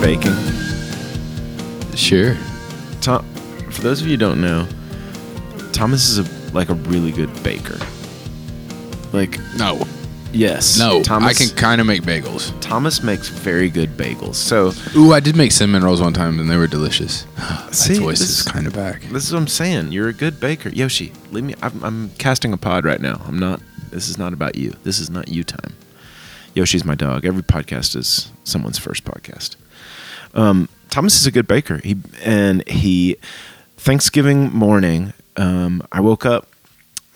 baking? Sure. Tom, for those of you who don't know, Thomas is a like a really good baker. Like No. yes, No. Thomas, I can kind of make bagels. Thomas makes very good bagels. So Ooh, I did make cinnamon rolls one time and they were delicious. My See, voice this- is kind of back. this is what I'm saying. You're a good baker, Yoshi. Leave me. I'm, I'm casting a pod right now. I'm not. This is not about you. This is not you time. Yoshi's my dog. Every podcast is someone's first podcast. Um, Thomas is a good baker. He and he Thanksgiving morning, um, I woke up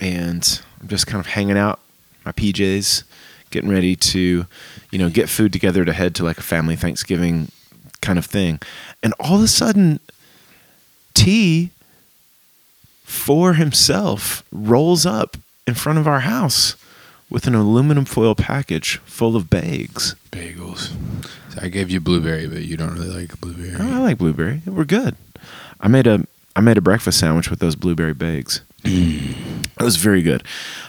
and I'm just kind of hanging out my PJs, getting ready to, you know, get food together to head to like a family Thanksgiving kind of thing. And all of a sudden, T for himself rolls up in front of our house with an aluminum foil package full of bags. Bagels. So I gave you blueberry, but you don't really like blueberry. Oh, I like blueberry. We're good. I made a I made a breakfast sandwich with those blueberry bags. It was very good,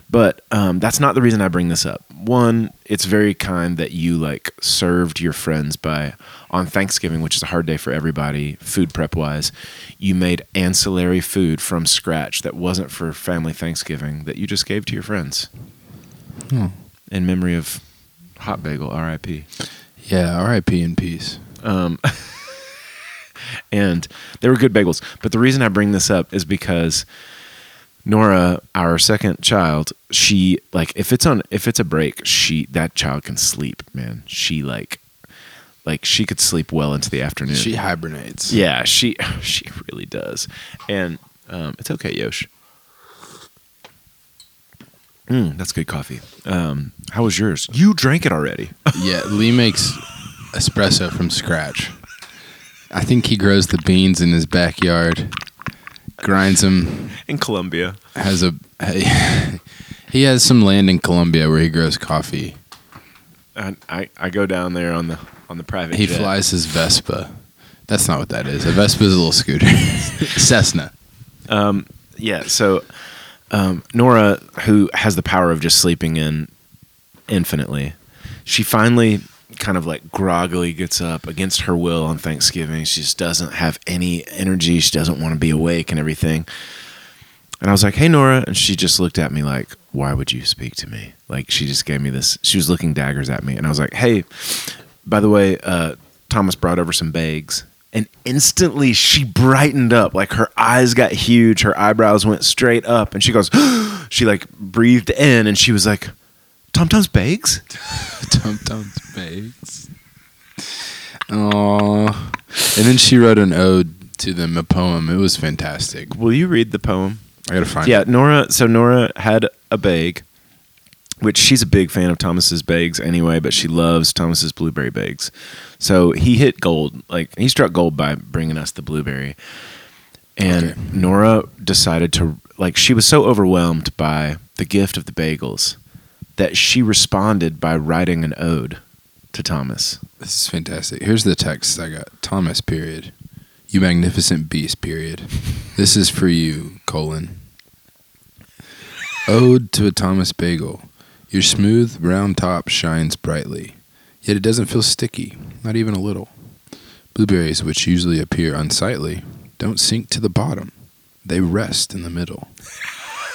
but um, that's not the reason I bring this up. One, it's very kind that you like served your friends by on Thanksgiving, which is a hard day for everybody, food prep wise. You made ancillary food from scratch that wasn't for family Thanksgiving that you just gave to your friends Hmm. in memory of Hot Bagel, R.I.P. Yeah, R.I.P. in peace. Um, and they were good bagels. But the reason I bring this up is because Nora, our second child, she like if it's on if it's a break, she that child can sleep, man. She like like she could sleep well into the afternoon. She hibernates. yeah, she she really does. And um, it's okay, Yosh. Mm, that's good coffee. Um, how was yours? You drank it already. Yeah, Lee makes espresso from scratch. I think he grows the beans in his backyard, grinds them, In Colombia. has a he has some land in Colombia where he grows coffee. I, I, I go down there on the on the private. He jet. flies his Vespa. That's not what that is. A Vespa is a little scooter. Cessna. Yeah. So um, Nora, who has the power of just sleeping in infinitely, she finally kind of like groggily gets up against her will on Thanksgiving. She just doesn't have any energy. She doesn't want to be awake and everything. And I was like, "Hey, Nora," and she just looked at me like, "Why would you speak to me?" Like she just gave me this. She was looking daggers at me, and I was like, "Hey, by the way, uh, Thomas brought over some bags." And instantly she brightened up, like her eyes got huge, her eyebrows went straight up, and she goes, she like breathed in, and she was like, "Tom Tom's bags." tom tom's bags. Aww. And then she wrote an ode to them, a poem. It was fantastic. Will you read the poem? I gotta find it. Yeah, it. Nora. So Nora had a bag, which she's a big fan of Thomas's bags anyway, but she loves Thomas's blueberry bags. So he hit gold. Like he struck gold by bringing us the blueberry. And Okay. Nora decided to like she was so overwhelmed by the gift of the bagels that she responded by writing an ode to Thomas. This is fantastic. Here's the text I got. Thomas, period. You magnificent beast, period. This is for you, colon. Ode to a Thomas bagel. Your smooth, round top shines brightly, yet it doesn't feel sticky, not even a little. Blueberries, which usually appear unsightly, don't sink to the bottom. They rest in the middle.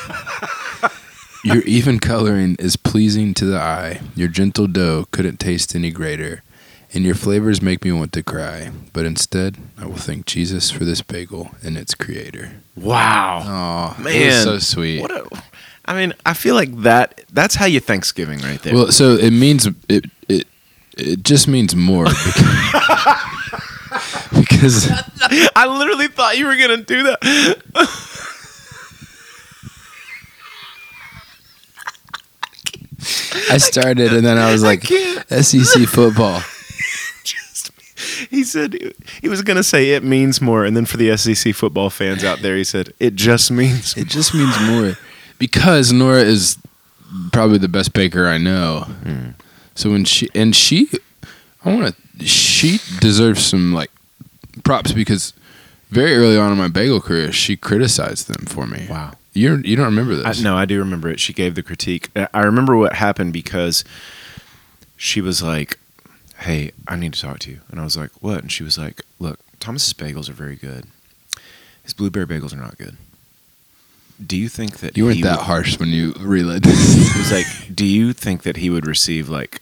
Your even coloring is pleasing to the eye. Your gentle dough couldn't taste any greater. And your flavors make me want to cry. But instead, I will thank Jesus for this bagel and its creator. Wow. Oh, Man, so sweet. What a I mean, I feel like that that's how you Thanksgiving right there. Well, so it means it it it just means more because, because I literally thought you were gonna do that. I started and then I was like can't. SEC football. Just, he said he was gonna say it means more, and then for the SEC football fans out there, he said it just means. It just means more because Nora is probably the best baker I know. Hmm. So when she and she, I want to. She deserves some like props because very early on in my bagel career, she criticized them for me. Wow. You you don't remember I, this? no, I do remember it. She gave the critique. I- I remember what happened because she was like, "Hey, I need to talk to you." And I was like, "What?" And she was like, "Look, Thomas's bagels are very good. His blueberry bagels are not good. Do you think that You weren't that would- harsh when you relayed this. He was like, "Do you think that he would receive like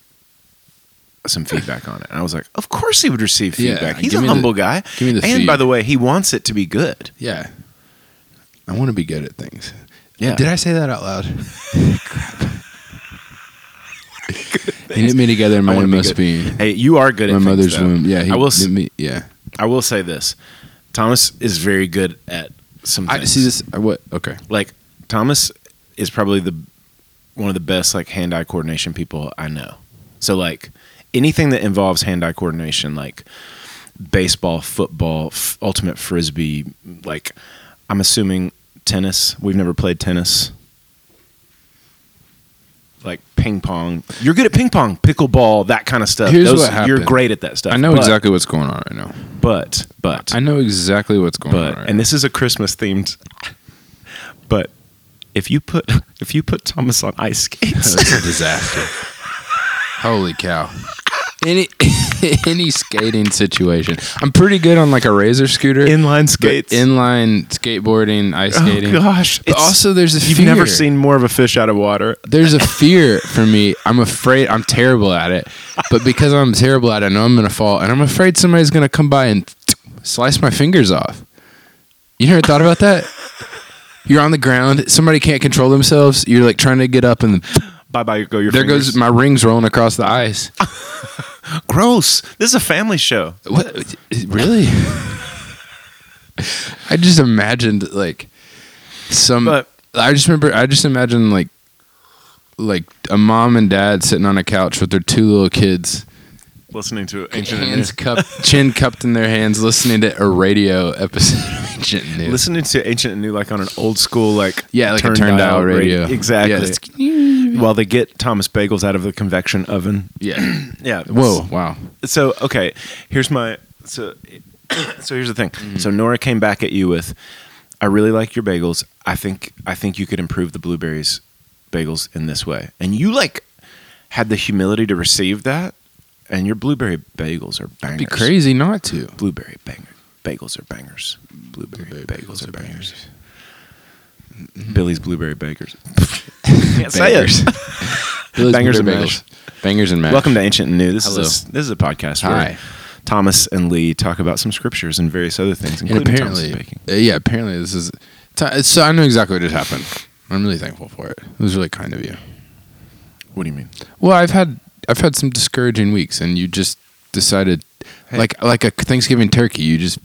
some feedback on it?" And I was like, "Of course he would receive Yeah, feedback. He's a me the- humble guy. give me the and by the way, he wants it to be good. yeah. I want to be good at things. Yeah. Did I say that out loud? Crap. He knit me together in my be being. Hey, you are good My at things, My mother's though. womb. Yeah, he I will. me. Yeah. I will say this: Thomas is very good at some. I Things. see this. uh, What? Okay. Like Thomas is probably the one of the best like hand-eye coordination people I know. So like anything that involves hand-eye coordination, like baseball, football, f- ultimate frisbee, like I'm assuming tennis. We've never played tennis. Like ping pong, you're good at ping pong, pickleball, that kind of stuff. Here's Those- what You're great at that stuff. I know But- exactly what's going on right now. But but I know exactly what's going but on. Right and this is a Christmas themed. But if you put if you put Thomas on ice skates, That's a disaster. Holy cow. Any any skating situation. I'm pretty good on like a razor scooter. inline skates, Inline skateboarding, ice oh skating. gosh! But also there's a you've fear. never seen more of a fish out of water. there's a fear for me. I'm afraid I'm terrible at it. But because I'm terrible at it, I know I'm gonna fall and I'm afraid somebody's gonna come by and slice my fingers off. You never thought about that? You're on the ground, somebody can't control themselves, you're like trying to get up and Bye bye. Go your. there fingers. goes my rings rolling across the ice. gross. This is a family show. What? Really? I just imagined like some. But- I just remember. I just imagined like like a mom and dad sitting on a couch with their two little kids, Listening to ancient hands cupped, chin cupped in their hands, listening to a radio episode of Ancient new. Listening to ancient and new, like on an old school, like yeah, like turn a turned dial dial radio. Exactly. Yeah, Mm-hmm. that's- While they get Thomas bagels out of the convection oven. yeah. Yeah. Whoa! Wow. so okay here's my so so here's the thing mm-hmm. so nora came back at you with i really like your bagels i think i think you could improve the blueberries bagels in this way and you like had the humility to receive that and your blueberry bagels are bangers It'd be crazy not to. blueberry banger bagels are bangers blueberry, bagels, are bangers, billy's blueberry bakers can't say Bangers. it Billy's Bangers and Blueberry mash. Bangers and mash. Welcome to Ancient and New. This Hello. is a, this is a podcast where Thomas and Lee talk about some scriptures and various other things, and including apparently, Thomas's baking. uh, yeah, apparently this is. T- so I know exactly what just happened. I'm really thankful for it. It was really kind of you. What do you mean? Well, I've had I've had some discouraging weeks, and you just decided, Hey. like like a Thanksgiving turkey, you just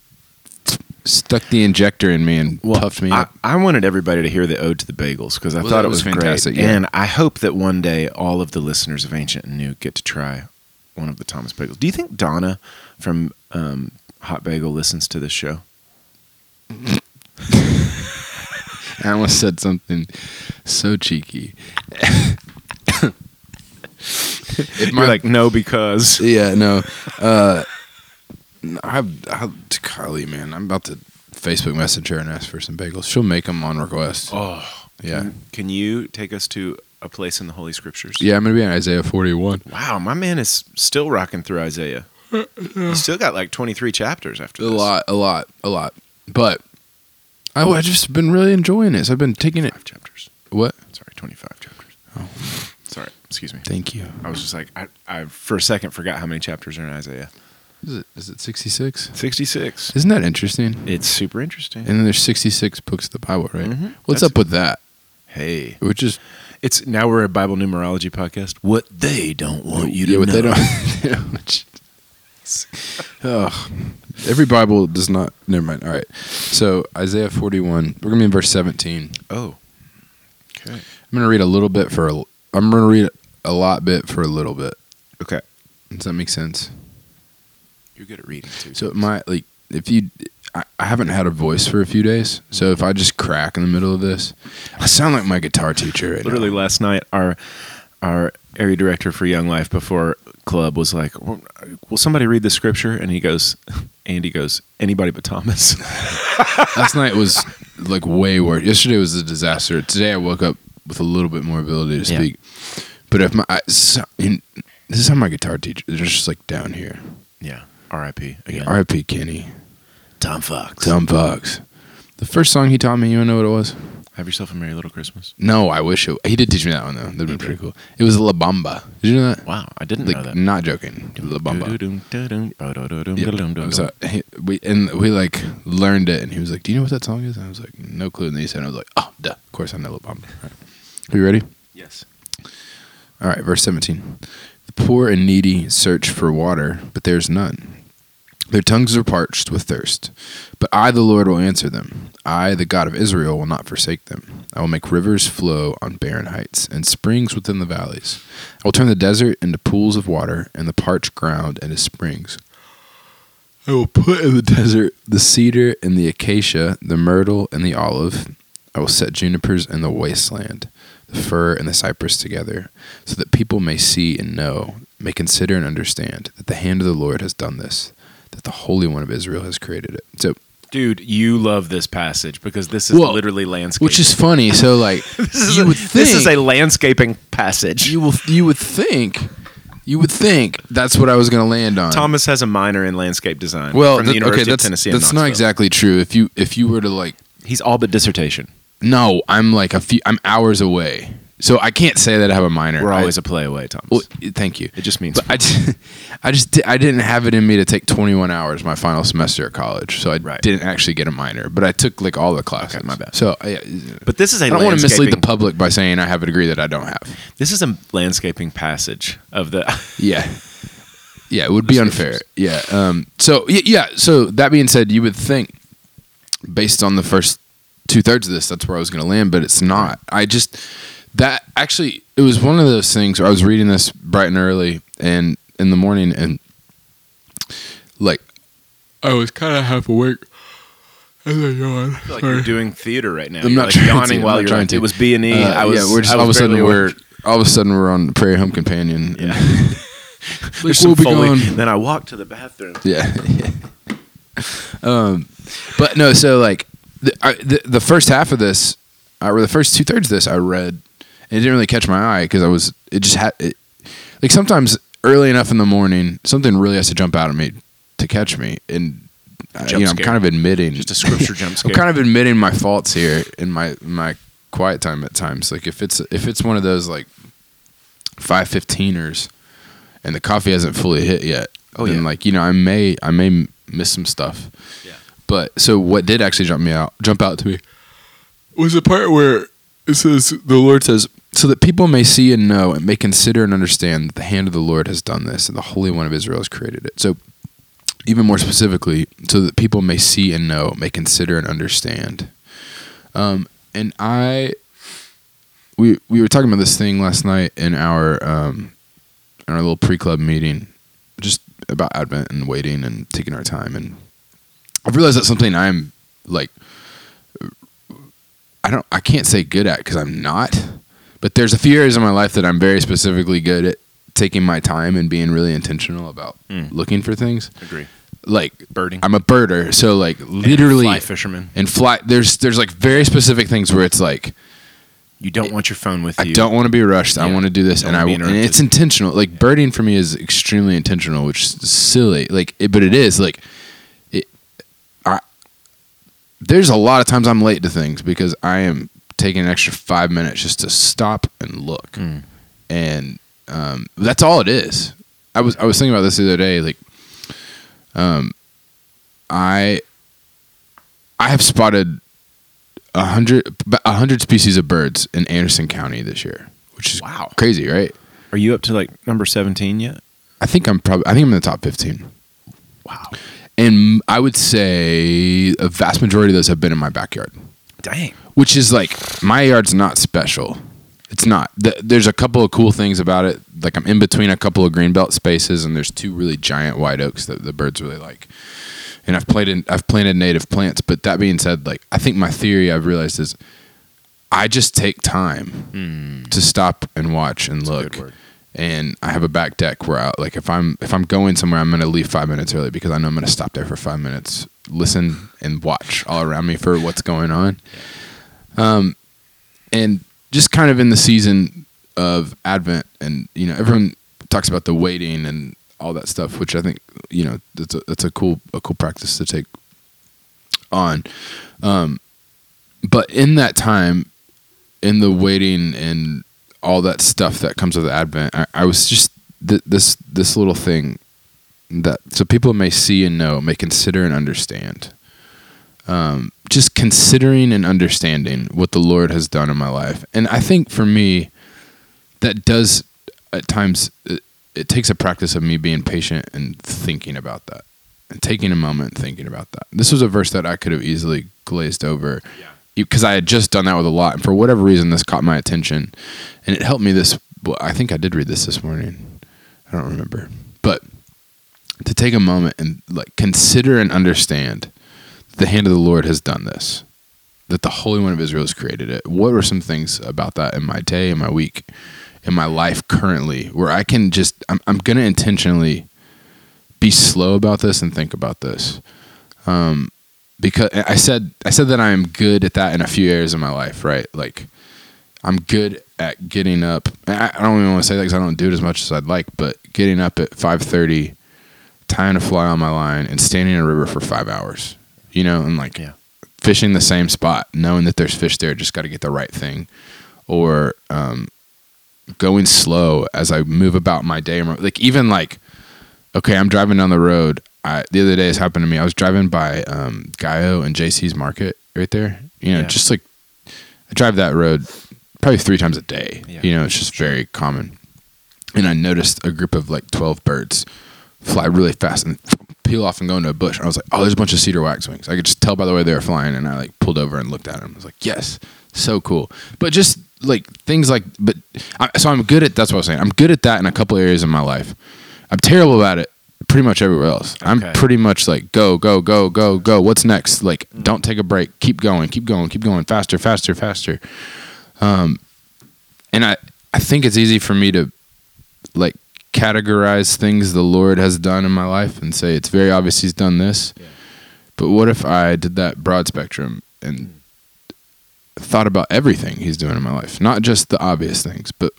stuck the injector in me and puffed me I, up. I wanted everybody to hear the ode to the bagels because I Well, thought it was was, fantastic, great, yeah. and I hope that one day all of the listeners of Ancient and New get to try one of the Thomas bagels. Do you think Donna from um, Hot Bagel listens to this show? I almost said something so cheeky. if You're like no because Yeah, no. Uh, I, I, Kylie, man, I'm about to Facebook message her and ask for some bagels. She'll make them on request. oh yeah, Can, can you take us to a place in the Holy Scriptures? yeah. I'm gonna be in Isaiah 41. Wow, my man is still rocking through Isaiah. He's still got like 23 chapters after this. A this. lot, a lot, a lot. But I, I just been really enjoying it. So I've been taking it. Five chapters. What? Sorry, 25 chapters. Oh. Sorry, excuse me. Thank you. I was just like, I, I for a second forgot how many chapters are in Isaiah. Is it is it 66? 66. Isn't that interesting? It's super interesting. And then there's 66 books of the Bible, right? Mhm. What's That's- up with that? hey, Which is it's now we're a Bible numerology podcast. What they don't want you to yeah, what know. they don't. they don't- Ugh. Every Bible does not. Never mind. All right. So Isaiah 41. We're gonna be in verse 17. Oh, okay, I'm gonna read a little bit for. A, I'm gonna read a lot bit for a little bit. okay. Does that make sense? You're good at reading too. So it might like if you. I, I haven't had a voice for a few days, so if I just crack in the middle of this, I sound like my guitar teacher right literally now. last night, our our area director for Young Life before club was like, "Will will somebody read the scripture?" And he goes, Andy goes, "Anybody but Thomas." Last night was like way worse. Yesterday was a disaster. Today I woke up with a little bit more ability to Yeah. speak. But if my I, so, in, This is how my guitar teacher. They're just like down here. Yeah. R.I.P. Again. R.I.P. Kenny. Tom Fox. Tom Fox. The first song he taught me, you wanna know what it was? Have yourself a merry little Christmas. No, I wish it. He did teach me that one though. That'd be pretty cool. It was La Bamba. Did you know that? Wow, I didn't know Like, that. not joking. La Bamba. Yeah. So he, we and we like learned it, and he was like, "Do you know what that song is?" And I was like, "No clue." And then he said, "I was like, oh, duh, of course I know La Bamba." All right. Are you ready? Yes. All right, verse 17. The poor and needy search for water, but there's none. Their tongues are parched with thirst. But I, the Lord, will answer them. I, the God of Israel, will not forsake them. I will make rivers flow on barren heights and springs within the valleys. I will turn the desert into pools of water and the parched ground into springs. I will put in the desert the cedar and the acacia, the myrtle and the olive. I will set junipers in the wasteland, the fir and the cypress together, so that people may see and know, may consider and understand that the hand of the Lord has done this, that the Holy One of Israel has created it. So, Dude, you love this passage because this is Well, literally landscape. which is funny. So, like, this is you a, would think this is a landscaping passage. you will you would think you would think that's what I was going to land on. Thomas has a minor in landscape design. well, from the th- University okay, that's of Tennessee. that's not exactly true. If you if you were to like He's all but dissertation. No, I'm like a few. I'm hours away, so I can't say that I have a minor. We're always a play away, Thomas. Well, thank you. it just means But I just, I just, di- I didn't have it in me to take 21 hours my final semester at college, so I Right. didn't actually get a minor. But I took like all the classes. Okay, my bad. So I, But this is a I don't want to mislead the public by saying I have a degree that I don't have. This is a landscaping passage of the. Yeah. Yeah, it would be unfair. Yeah. Um. So y- yeah. So that being said, you would think, based on the first two thirds of this, that's where I was going to land, but it's not. I just that actually it was one of those things where I was reading this bright and early and in the morning, and like I was kind of half awake. And then yawned. I feel like you're doing theater right now. I'm You're not like trying yawning to, while I'm you're. trying to. It was B and E. Uh, I was. yeah, we're just I all of a sudden barely we're awake. all of a sudden we're on Prairie Home Companion. Yeah. There's Like, we'll be Foley. going- Then I walked to the bathroom. Yeah. um, but no, so like the, I, the the first half of this, uh, or the first two thirds of this, I read, and it didn't really catch my eye because I was it just had it, like sometimes early enough in the morning, something really has to jump out at me to catch me, and uh, you know I'm kind of admitting Just a scripture jump scare. I'm kind of admitting my faults here in my my quiet time at times. Like if it's if it's one of those like five fifteeners and the coffee hasn't fully hit yet, Oh, then yeah. like you know I may I may miss some stuff. Yeah. But so what did actually jump me out jump out to me was the part where it says the Lord says so that people may see and know and may consider and understand that the hand of the Lord has done this and the Holy One of Israel has created it. So even more specifically, so that people may see and know, may consider and understand. Um, and I, we we were talking about this thing last night in our um, in our little pre club meeting, just about Advent and waiting and taking our time. And I've realized that's something I'm like, I don't, I can't say good at because I'm not. But there's a few areas in my life that I'm very specifically good at taking my time and being really intentional about Mm. looking for things. Agree. Like Birding. I'm a birder, so like literally fly fisherman. and fly. There's there's like very specific things where it's like You don't want your phone with you. I don't want to be rushed. I want to do this, and I and it's intentional. Like birding for me is extremely intentional, which is silly. Like, it, but it is like it. I there's a lot of times I'm late to things because I am taking an extra five minutes just to stop and look, Mm. and um, that's all it is. I was I was thinking about this the other day. Like, um, I I have spotted a hundred a hundred species of birds in Anderson County this year, which is Wow. crazy, right? Are you up to like number 17 yet? I think I'm probably I think I'm in the top fifteen, Wow. and I would say a vast majority of those have been in my backyard. Dang. Which is like my yard's not special. It's not. Th- There's a couple of cool things about it. Like I'm in between a couple of greenbelt spaces, and there's two really giant white oaks that the birds really like. And I've planted I've planted native plants. But that being said, like I think my theory I've realized is I just take time Mm. to stop and watch and That's look. And I have a back deck where I like if I'm if I'm going somewhere, I'm gonna leave five minutes early because I know I'm gonna stop there for five minutes, listen and watch all around me for what's going on. Um, and just kind of in the season of Advent, and you know, everyone talks about the waiting and all that stuff, which I think you know that's a that's a cool a cool practice to take on. Um, but in that time, in the waiting and all that stuff that comes with Advent, I, I was just th- this this little thing that so people may see and know, may consider and understand. Um, just considering and understanding what the Lord has done in my life, and I think for me, that does at times it, it takes a practice of me being patient and thinking about that, and taking a moment and thinking about that. This was a verse that I could have easily glazed over because I had just done that with a lot, and for whatever reason, this caught my attention, and it helped me. This, well, I think I did read this this morning. I don't remember, but to take a moment and like consider and understand the hand of the Lord has done this, that the Holy One of Israel has created it. What are some things about that in my day, in my week, in my life currently, where I can just I'm I'm gonna intentionally be slow about this and think about this. Um, because I said I said that I am good at that in a few areas of my life, right? Like I'm good at getting up. I don't even want to say that because I don't do it as much as I'd like, but getting up at 5:30, tying a fly on my line, and standing in a river for five hours. You know, and like Yeah. fishing the same spot, knowing that there's fish there, just got to get the right thing, or um, going slow as I move about my day. Like even like, okay, I'm driving down the road. I, the other day, this happened to me. I was driving by um, Gaio and JC's Market right there. You know, Yeah. just like I drive that road probably three times a day. Yeah. You know, it's just very common. And I noticed a group of like 12 birds fly really fast and peel off and go into a bush. I was like, oh, there's a bunch of cedar waxwings. I could just tell by the way they were flying. And I like pulled over and looked at them. I was like, yes, so cool. But just like things like, but I, so I'm good at, that's what I was saying. I'm good at that in a couple areas of my life. I'm terrible about it pretty much everywhere else. I'm pretty much like, go, go, go, go, go. What's next? Like, don't take a break. Keep going, keep going, keep going faster, faster, faster. Um, and I, I think it's easy for me to like categorize things the Lord has done in my life and say it's very obvious He's done this. Yeah. But what if I did that broad spectrum and thought about everything He's doing in my life, not just the obvious things, but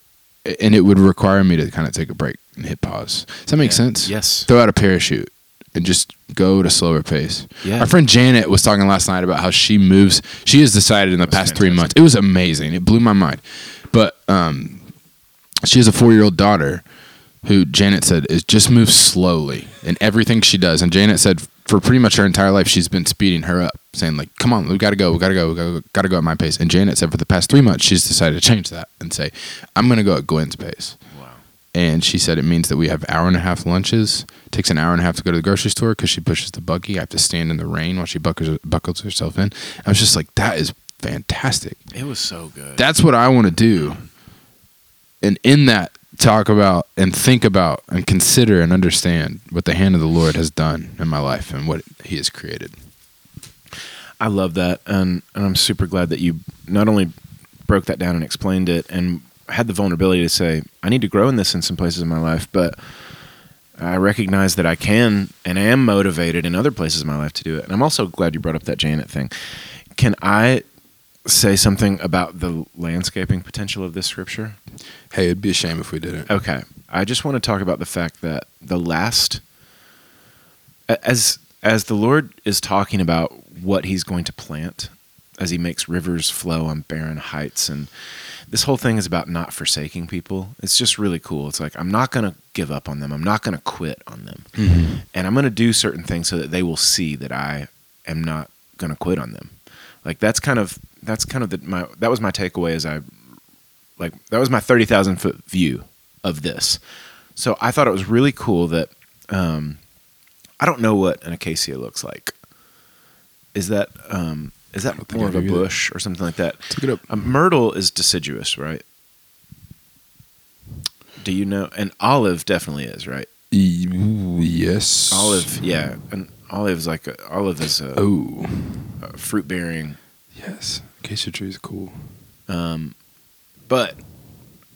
and it would require me to kind of take a break and hit pause. Does that make Yeah. sense? Yes. Throw out a parachute and just go at a slower pace. Yeah. Our friend Janet was talking last night about how she moves. She has decided in the past three months. It was amazing. It blew my mind. But um, she has a four year old daughter who Janet said is just moves slowly in everything she does. And Janet said for pretty much her entire life she's been speeding her up, saying like, "Come on, we got to go, we got to go, we got to got to go at my pace." And Janet said for the past three months she's decided to change that and say, "I'm going to go at Gwen's pace." Wow. and she said it means that we have hour and a half lunches. Takes an hour and a half to go to the grocery store because she pushes the buggy. I have to stand in the rain while she buckles, buckles herself in. I was just like, that is fantastic. It was so good. That's what I want to do. And in that, talk about and think about and consider and understand what the hand of the Lord has done in my life and what He has created. I love that, and and I'm super glad that you not only broke that down and explained it, and had the vulnerability to say I need to grow in this in some places in my life, but I recognize that I can and am motivated in other places in my life to do it. And I'm also glad you brought up that Janet thing. Can I say something about the landscaping potential of this scripture? Hey, it'd be a shame if we didn't. Okay. I just want to talk about the fact that the last as as the Lord is talking about what he's going to plant as he makes rivers flow on barren heights and this whole thing is about not forsaking people. It's just really cool. It's like I'm not going to give up on them. I'm not going to quit on them. Mm-hmm. And I'm going to do certain things so that they will see that I am not going to quit on them. Like that's kind of that's kind of the, my that was my takeaway as I like that was my 30,000 foot view of this. So I thought it was really cool that um, I don't know what an acacia looks like. Is that um, is that more of a either. bush or something like that? Look it up. A myrtle is deciduous, right? Do you know? And olive definitely is, right? Yes. Olive, yeah. And olive is like a, olive is a, Oh, a fruit bearing yes. Acacia tree is cool. Um, but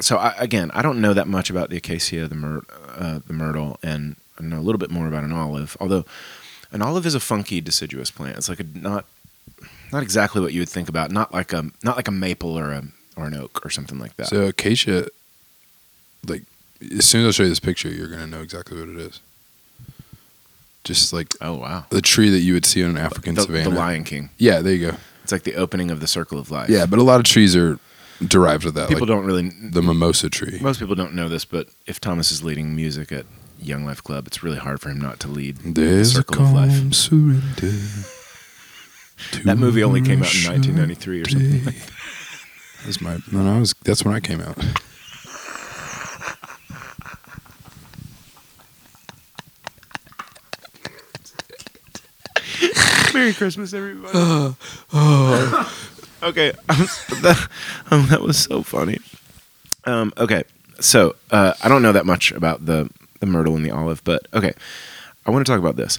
so I, again, I don't know that much about the acacia, the myr- uh, the myrtle, and I know a little bit more about an olive. Although an olive is a funky deciduous plant. It's like a not not exactly what you would think about. Not like a not like a maple or a or an oak or something like that. So acacia, like as soon as I show you this picture, you're gonna know exactly what it is. Just like Oh wow. the tree that you would see on an African The, savannah. the Lion King. Yeah, there you go. It's like the opening of the circle of life. Yeah, but a lot of trees are derived of that. People like don't really. the mimosa tree. Most people don't know this, but if Thomas is leading music at Young Life Club, it's really hard for him not to lead There's a Circle of Life. surrender. That movie only came out in 1993 or something. Like that. That's my no, no, I was that's when I came out. Merry Christmas, everybody. okay, that, um, that was so funny. Um, okay, so uh, I don't know that much about the the myrtle and the olive, but okay, I want to talk about this.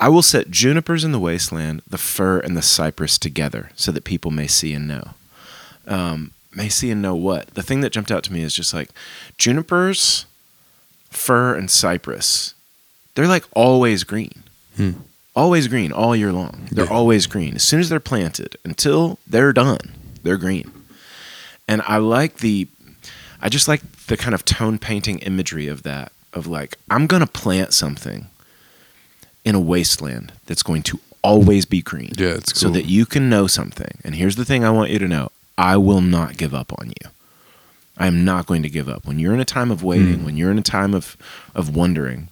I will set junipers in the wasteland, the fir and the cypress together, so that people may see and know. Um, may see and know what? The thing that jumped out to me is just like junipers, fir, and cypress. They're like always green Hmm. Always green all year long. They're Yeah. always green. As soon as they're planted until they're done, they're green. And I like the I just like the kind of tone painting imagery of that of like I'm going to plant something in a wasteland that's going to always be green. Yeah, it's So that you can know something. And here's the thing I want you to know. I will not give up on you. I am not going to give up. When you're in a time of waiting, Mm. when you're in a time of of wondering,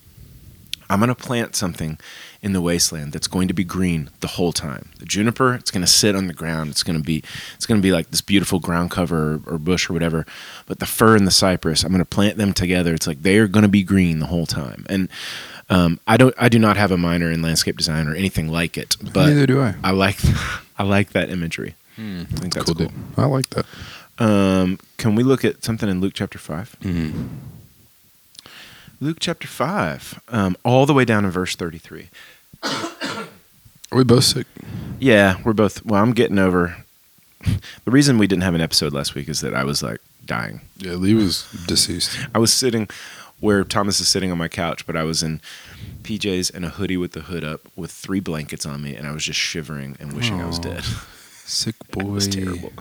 I'm going to plant something in the wasteland that's going to be green the whole time. The juniper, it's going to sit on the ground. It's going to be it's going to be like this beautiful ground cover or, or bush or whatever. But the fir and the cypress, I'm going to plant them together. It's like they're going to be green the whole time. And um, I don't I do not have a minor in landscape design or anything like it, but Neither do I. I like I like that imagery. I think that's cool. dude. I like that. Um, can we look at something in Luke chapter 5? Mm. Luke chapter 5, um, all the way down in verse 33. Are we both sick? Yeah, we're both. Well, I'm getting over. The reason we didn't have an episode last week is that I was like dying. Yeah, Lee was deceased. I was sitting where Thomas is sitting on my couch, but I was in PJs and a hoodie with the hood up with three blankets on me, and I was just shivering and wishing I was dead. Sick boy. It was terrible.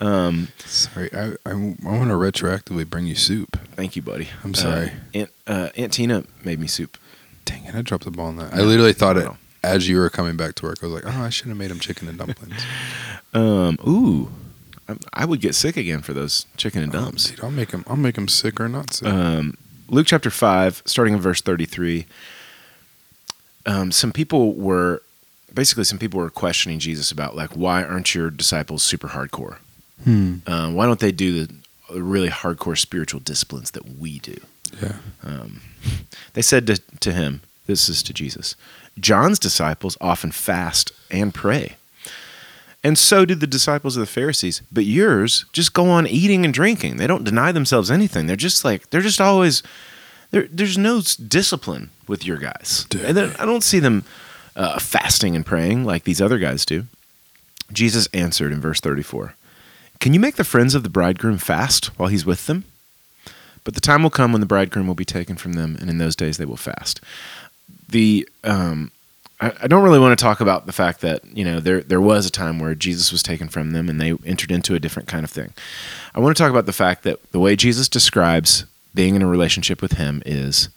Um, Sorry, I, I, I want to retroactively bring you soup. thank you, buddy. I'm sorry. Uh, Aunt, uh, Aunt Tina made me soup. Dang it, I dropped the ball on that. I literally thought it as you were coming back to work. I was like, oh, I should have made him chicken and dumplings. Um, ooh, I, I would get sick again for those chicken and Um, dumps. dude, I'll make him. I'll make him sick or not sick. um, Luke chapter 5, starting in verse 33. Um, some people were basically some people were questioning Jesus about like why aren't your disciples super hardcore? hmm. Um, why don't they do the really hardcore spiritual disciplines that we do? Yeah. Um, they said to, to him, this is to Jesus, John's disciples often fast and pray. And so did the disciples of the Pharisees. But yours just go on eating and drinking. They don't deny themselves anything. They're just like, they're just always, there, there's no discipline with your guys. And then I don't see them uh, fasting and praying like these other guys do. Jesus answered in verse 34 Can you make the friends of the bridegroom fast while he's with them? But the time will come when the bridegroom will be taken from them, and in those days they will fast. The um, I, I don't really want to talk about the fact that you know there there was a time where Jesus was taken from them and they entered into a different kind of thing. I want to talk about the fact that the way Jesus describes being in a relationship with Him is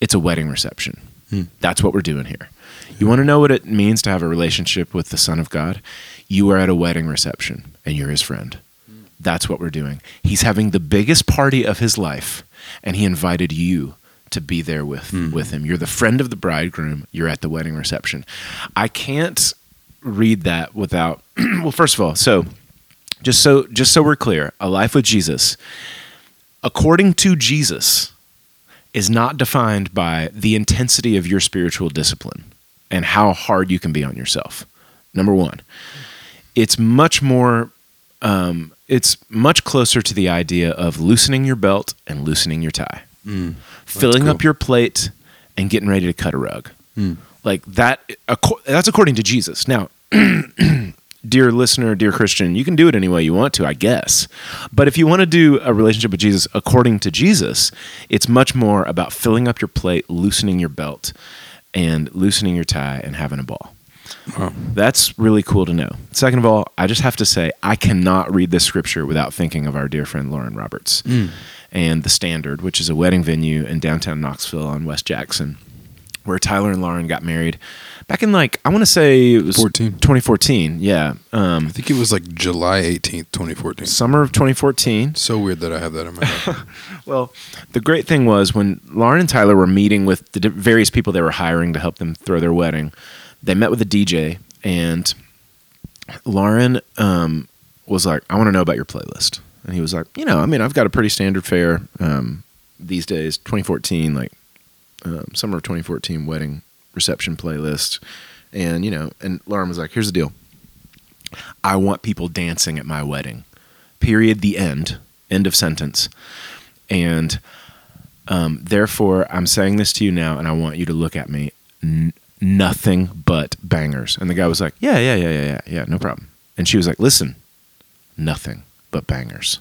it's a wedding reception. Hmm. That's what we're doing here. You want to know what it means to have a relationship with the Son of God? You are at a wedding reception and you're His friend. That's what we're doing. He's having the biggest party of his life, and he invited you to be there with hmm. with him. You're the friend of the bridegroom. You're at the wedding reception. I can't read that without. well, first of all, so just so just so we're clear, a life with Jesus, according to Jesus, is not defined by the intensity of your spiritual discipline and how hard you can be on yourself. Number one, it's much more um, it's much closer to the idea of loosening your belt and loosening your tie, Mm. filling cool. up your plate and getting ready to cut a rug. Mm. Like that. That's according to Jesus. Now, dear listener, dear Christian, you can do it any way you want to, I guess. But if you want to do a relationship with Jesus according to Jesus, it's much more about filling up your plate, loosening your belt, and loosening your tie and having a ball. Wow. That's really cool to know. Second of all, I just have to say I cannot read this scripture without thinking of our dear friend Lauren Roberts. Mm. and the Standard, which is a wedding venue in downtown Knoxville on West Jackson, where Tyler and Lauren got married back in like I want to say it was 14. 2014. Yeah, um, I think it was like July 18th, 2014. summer of 2014. So weird that I have that in my head. Well, the great thing was when Lauren and Tyler were meeting with the various people they were hiring to help them throw their wedding, they met with a DJ, and Lauren um, was like, "I want to know about your playlist," and he was like, "You know, I mean, I've got a pretty standard fare um, these days. 2014, like um, summer of 2014 wedding reception playlist, and you know." And Lauren was like, "Here's the deal. I want people dancing at my wedding. Period. The end. End of sentence." And um, therefore, I'm saying this to you now, and I want you to look at me. Nothing but bangers. And the guy was like, Yeah, yeah, yeah, yeah, yeah, yeah, no problem. And she was like, Listen, nothing but bangers.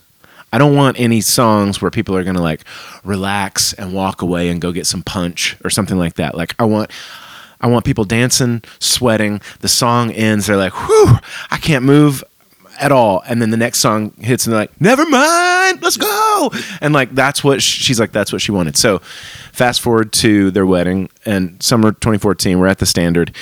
I don't want any songs where people are going to like relax and walk away and go get some punch or something like that. Like, I want. I want people dancing, sweating. The song ends. They're like, "Whew, I can't move at all." And then the next song hits, and they're like, "Never mind, let's go." And like that's what sh- she's like. That's what she wanted. So, fast forward to their wedding and summer 2014. We're at the Standard.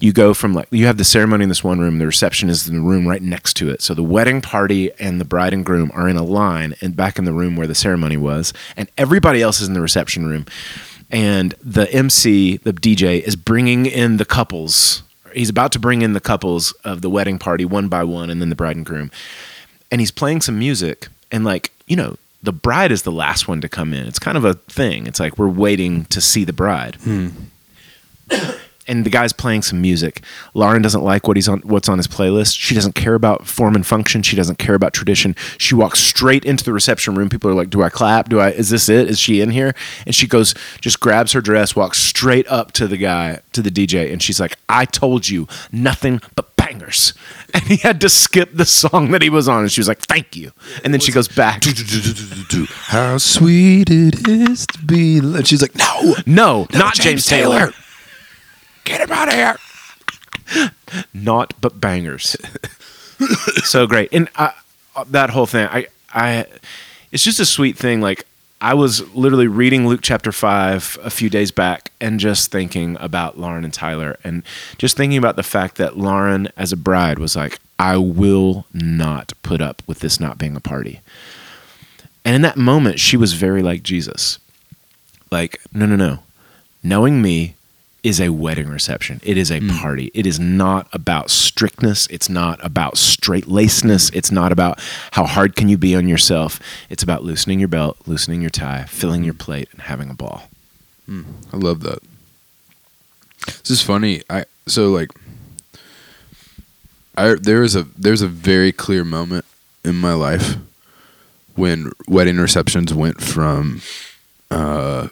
You go from like you have the ceremony in this one room. The reception is in the room right next to it. So the wedding party and the bride and groom are in a line and back in the room where the ceremony was, and everybody else is in the reception room. And the MC, the DJ, is bringing in the couples. He's about to bring in the couples of the wedding party one by one, and then the bride and groom. And he's playing some music, and like you know, the bride is the last one to come in. It's kind of a thing. It's like we're waiting to see the bride. Hmm. And the guy's playing some music. Lauren doesn't like what he's on what's on his playlist. She doesn't care about form and function. She doesn't care about tradition. She walks straight into the reception room. People are like, "Do I clap? Do I is this it? Is she in here?" And she goes just grabs her dress, walks straight up to the guy, to the DJ, and she's like, "I told you, nothing but bangers." And he had to skip the song that he was on and she was like, "Thank you." And then she goes back. How sweet it is to be. And she's like, no, No, not James Taylor. Get him out of here. not but bangers. so great, and I, that whole thing, I, I, it's just a sweet thing. Like I was literally reading Luke chapter five a few days back, and just thinking about Lauren and Tyler, and just thinking about the fact that Lauren, as a bride, was like, "I will not put up with this not being a party." And in that moment, she was very like Jesus. Like, no, no, no. Knowing me is a wedding reception. It is a party. It is not about strictness. It's not about straight lacedness. It's not about how hard can you be on yourself. It's about loosening your belt, loosening your tie, filling your plate, and having a ball. I love that. This is funny. I so like I there is a there's a very clear moment in my life when wedding receptions went from uh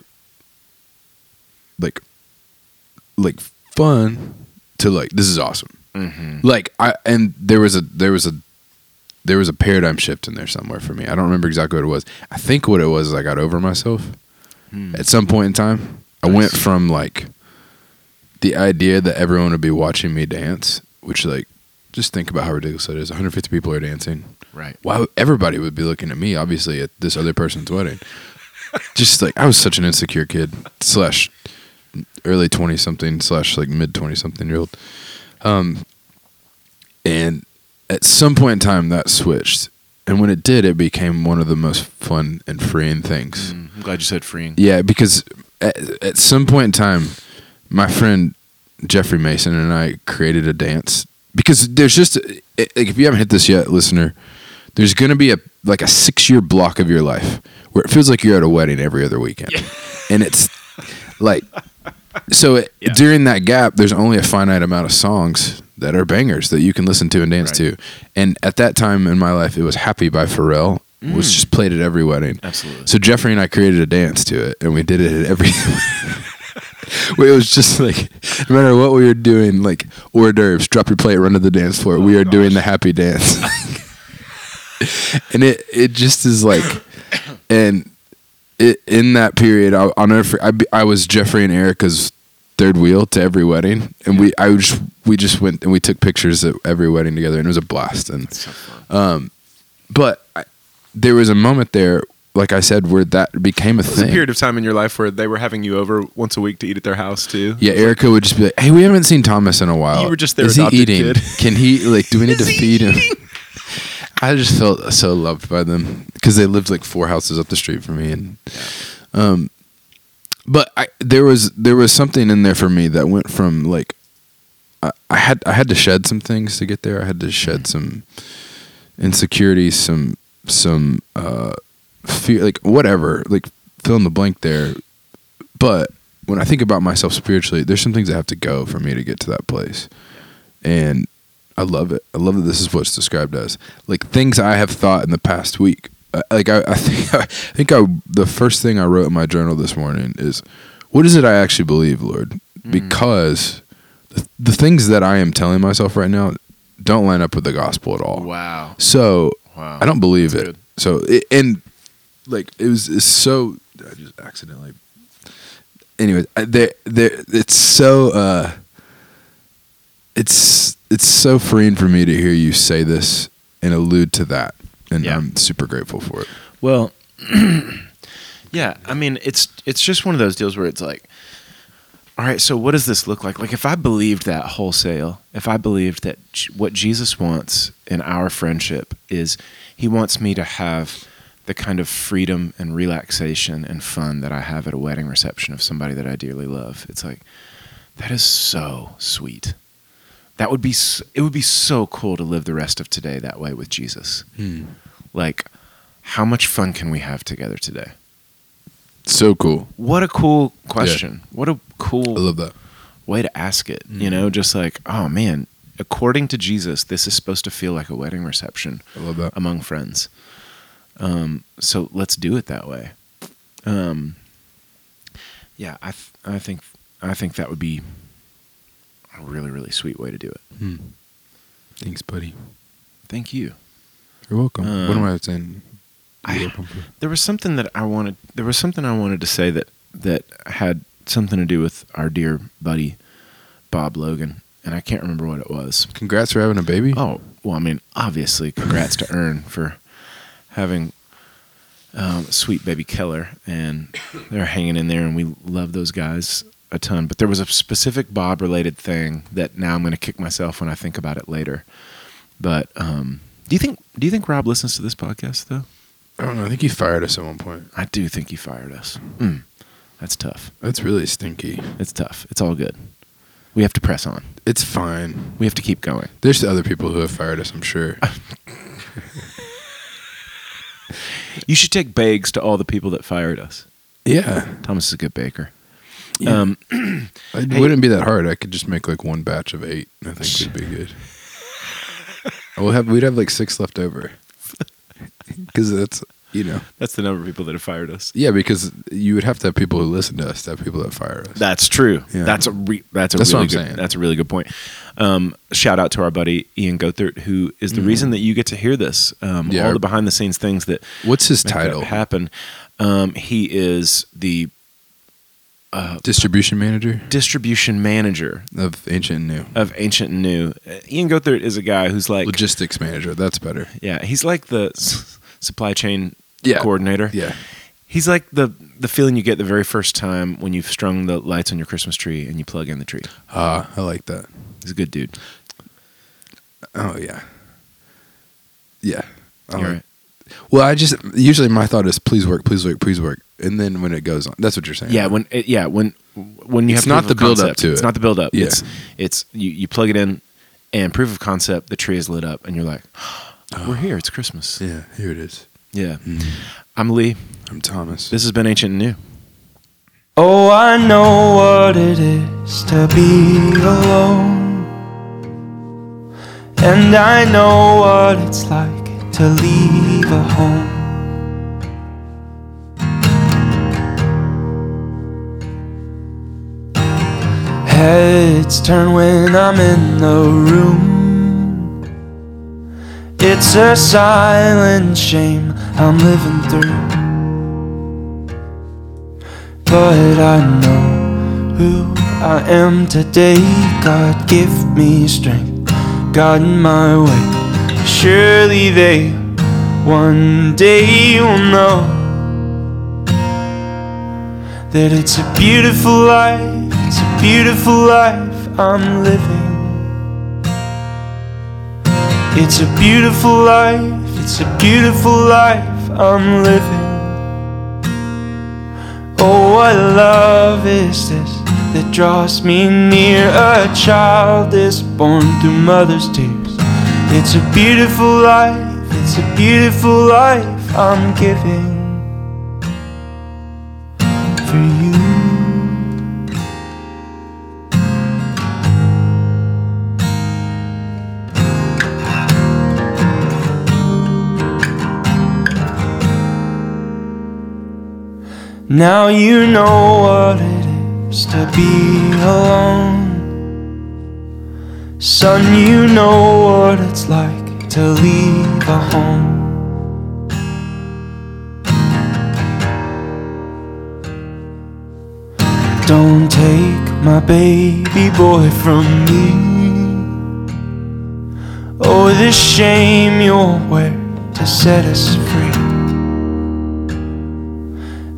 like like fun to like this is awesome. Mm-hmm. Like I and there was a there was a there was a paradigm shift in there somewhere for me. I don't remember exactly what it was. I think what it was is I got over myself at some point in time. I went from like the idea that everyone would be watching me dance, which like just think about how ridiculous that is. 150 people are dancing. Right. Why everybody would be looking at me, obviously, at this other person's wedding. just like I was such an insecure kid slash early 20 something slash like mid 20 something year old. Um, and at some point in time that switched. And when it did, it became one of the most fun and freeing things. Mm, I'm glad you said freeing. Yeah, because at, at some point in time, my friend Jeffrey Mason and I created a dance because there's just like if you haven't hit this yet, listener, there's going to be a like a six year block of your life where it feels like you're at a wedding every other weekend, and it's like so it, Yeah. during that gap, there's only a finite amount of songs that are bangers that you can listen to and dance Right. to, and at that time in my life, it was "Happy" by Pharrell was mm. just played at every wedding. Absolutely. So Jeffrey and I created a dance to it, and we did it at every. It was just like, no matter what we were doing, like hors d'oeuvres, drop your plate, run to the dance floor. Oh we are doing the happy dance, and it it just is like, and it in that period, I, I'll never. for- I, I was Jeffrey and Erica's third wheel to every wedding, and we I just we just went and we took pictures at every wedding together, and it was a blast. And So um, but I, there was a moment there like I said, where that became a There's a thing. period of time in your life where they were having you over once a week to eat at their house too. Yeah, Erica would just be like, "Hey, we haven't seen Thomas in a while. You were just their Is he eating? kid." Can he like? Do we need to feed him?" I just felt so loved by them because they lived like four houses up the street from me, and um, but I there was there was something in there for me that went from like I, I had I had to shed some things to get there. I had to shed some insecurities, some some uh fear, like whatever, like fill in the blank there. But when I think about myself spiritually, there's some things that have to go for me to get to that place, and I love it. I love that this is what's described as like things I have thought in the past week. Uh, Like I, I think I think I the first thing I wrote in my journal this morning is, what is it I actually believe, Lord? Because the, the things that I am telling myself right now don't line up with the gospel at all. Wow. So Wow. I don't believe That's it. good. So it, and like it was it's so I just accidentally. Anyways, there there it's so uh, it's it's so freeing for me to hear you say this and allude to that, and Yeah. I'm super grateful for it. Well, yeah. I mean, it's it's just one of those deals where it's like, all right. So what does this look like? Like, if I believed that wholesale, if I believed that what Jesus wants in our friendship is He wants me to have the kind of freedom and relaxation and fun that I have at a wedding reception of somebody that I dearly love. It's like that is so sweet. That would be it would be so cool to live the rest of today that way with Jesus. Like how much fun can we have together today? So cool. What a cool question. What a cool I love that. way to ask it. You know, just like, oh man, according to Jesus, this is supposed to feel like a wedding reception I love that. among friends. Um, so let's do it that way. Um, yeah, I th- I think I think that would be a really really sweet way to do it. Hmm. Thanks, buddy. Thank you. You're welcome. Um, what am I saying? I- You're welcome for? There was something that I wanted. There was something I wanted to say that that had something to do with our dear buddy Bob Logan, and I can't remember what it was. Congrats for having a baby. Oh, well, I mean, obviously, congrats to Earn for having um, sweet baby Keller, and they're hanging in there, and we love those guys a ton. But there was a specific Bob related thing that now I'm going to kick myself when I think about it later. But um, do you think do you think Rob listens to this podcast though? I don't know. I think he fired us at one point. I do think he fired us. Mm, that's tough. That's really stinky. It's tough. It's all good. We have to press on. It's fine. We have to keep going. There's other people who have fired us, I'm sure. You should take bags to all the people that fired us. yeah. Thomas is a good baker. Yeah. Um, It Hey- wouldn't be that hard. I could just make like one batch of eight. I think we'd be good. we'll have we'd have like six left over. Because that's you know that's the number of people that have fired us. yeah because you would have to have people who listen to us to have people that fire us. That's true. Yeah. That's a re- that's a That's really what I'm good saying. that's a really good point. Um, shout out to our buddy Ian Gothert, who is the reason that you get to hear this. Um. Yeah, all our- the behind the scenes things that What's his make that title? happen. Um, he is the Distribution manager distribution manager of Ancient and New. of Ancient and New. Uh, Ian Gothert is a guy who's like Logistics manager. That's better. Yeah, he's like the s- supply chain Yeah. coordinator. Yeah. He's like the the feeling you get the very first time when you've strung the lights on your Christmas tree and you plug in the tree. Ah, I like that. He's a good dude. Oh yeah. Yeah. Like- right. Well, I just usually my thought is please work, please work, please work, and then when it goes on, that's what you're saying. Yeah, when it, yeah when when you It's have not the of build-up concept, to It's not the build up. Yeah. It's it's you, you plug it in and proof of concept. The tree is lit up and you're like, we're here. It's Christmas. yeah. Here it is. Yeah. Mm-hmm. I'm Lee. I'm Thomas. This has been Ancient and New. Oh, I know what it is to be alone. And I know what it's like to leave a home. Heads turn when I'm in the room. It's a silent shame I'm living through. But I know who I am today. God, give me strength, God in my way. Surely they one day will know that it's a beautiful life, it's a beautiful life I'm living. It's a beautiful life, it's a beautiful life I'm living. Oh, what love is this that draws me near? A child is born through mother's tears. It's a beautiful life, it's a beautiful life I'm giving for you. Now you know what it is to be alone. Son, you know what it's like to leave a home. Don't take my baby boy from me. Oh, the shame you'll wear to set us free.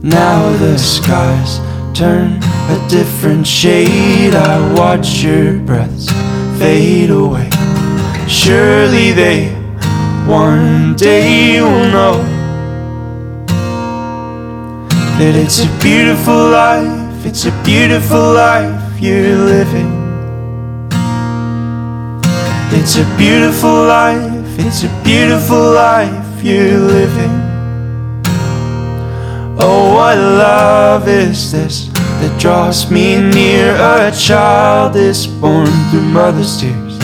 Now the skies turn a different shade. I watch your breaths fade away. Surely they one day will know that it's a beautiful life. It's a beautiful life you're living. It's a beautiful life. It's a beautiful life you're living. Oh, what love is this that draws me near? A child is born through mother's tears.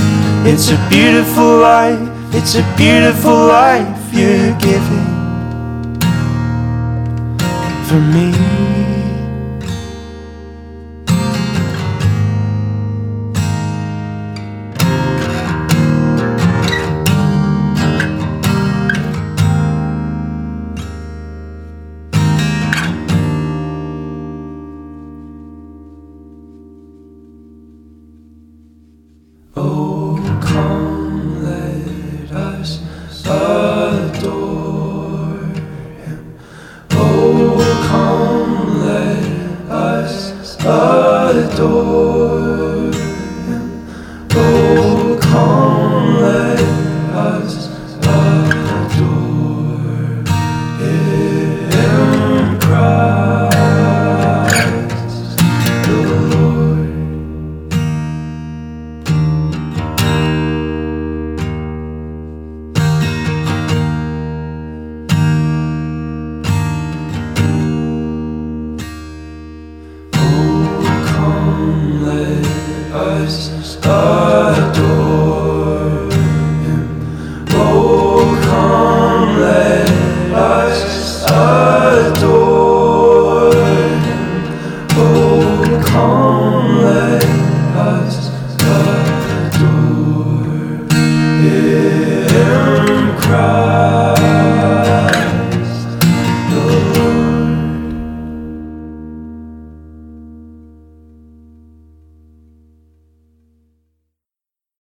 It's a beautiful life, it's a beautiful life you're giving for me. Us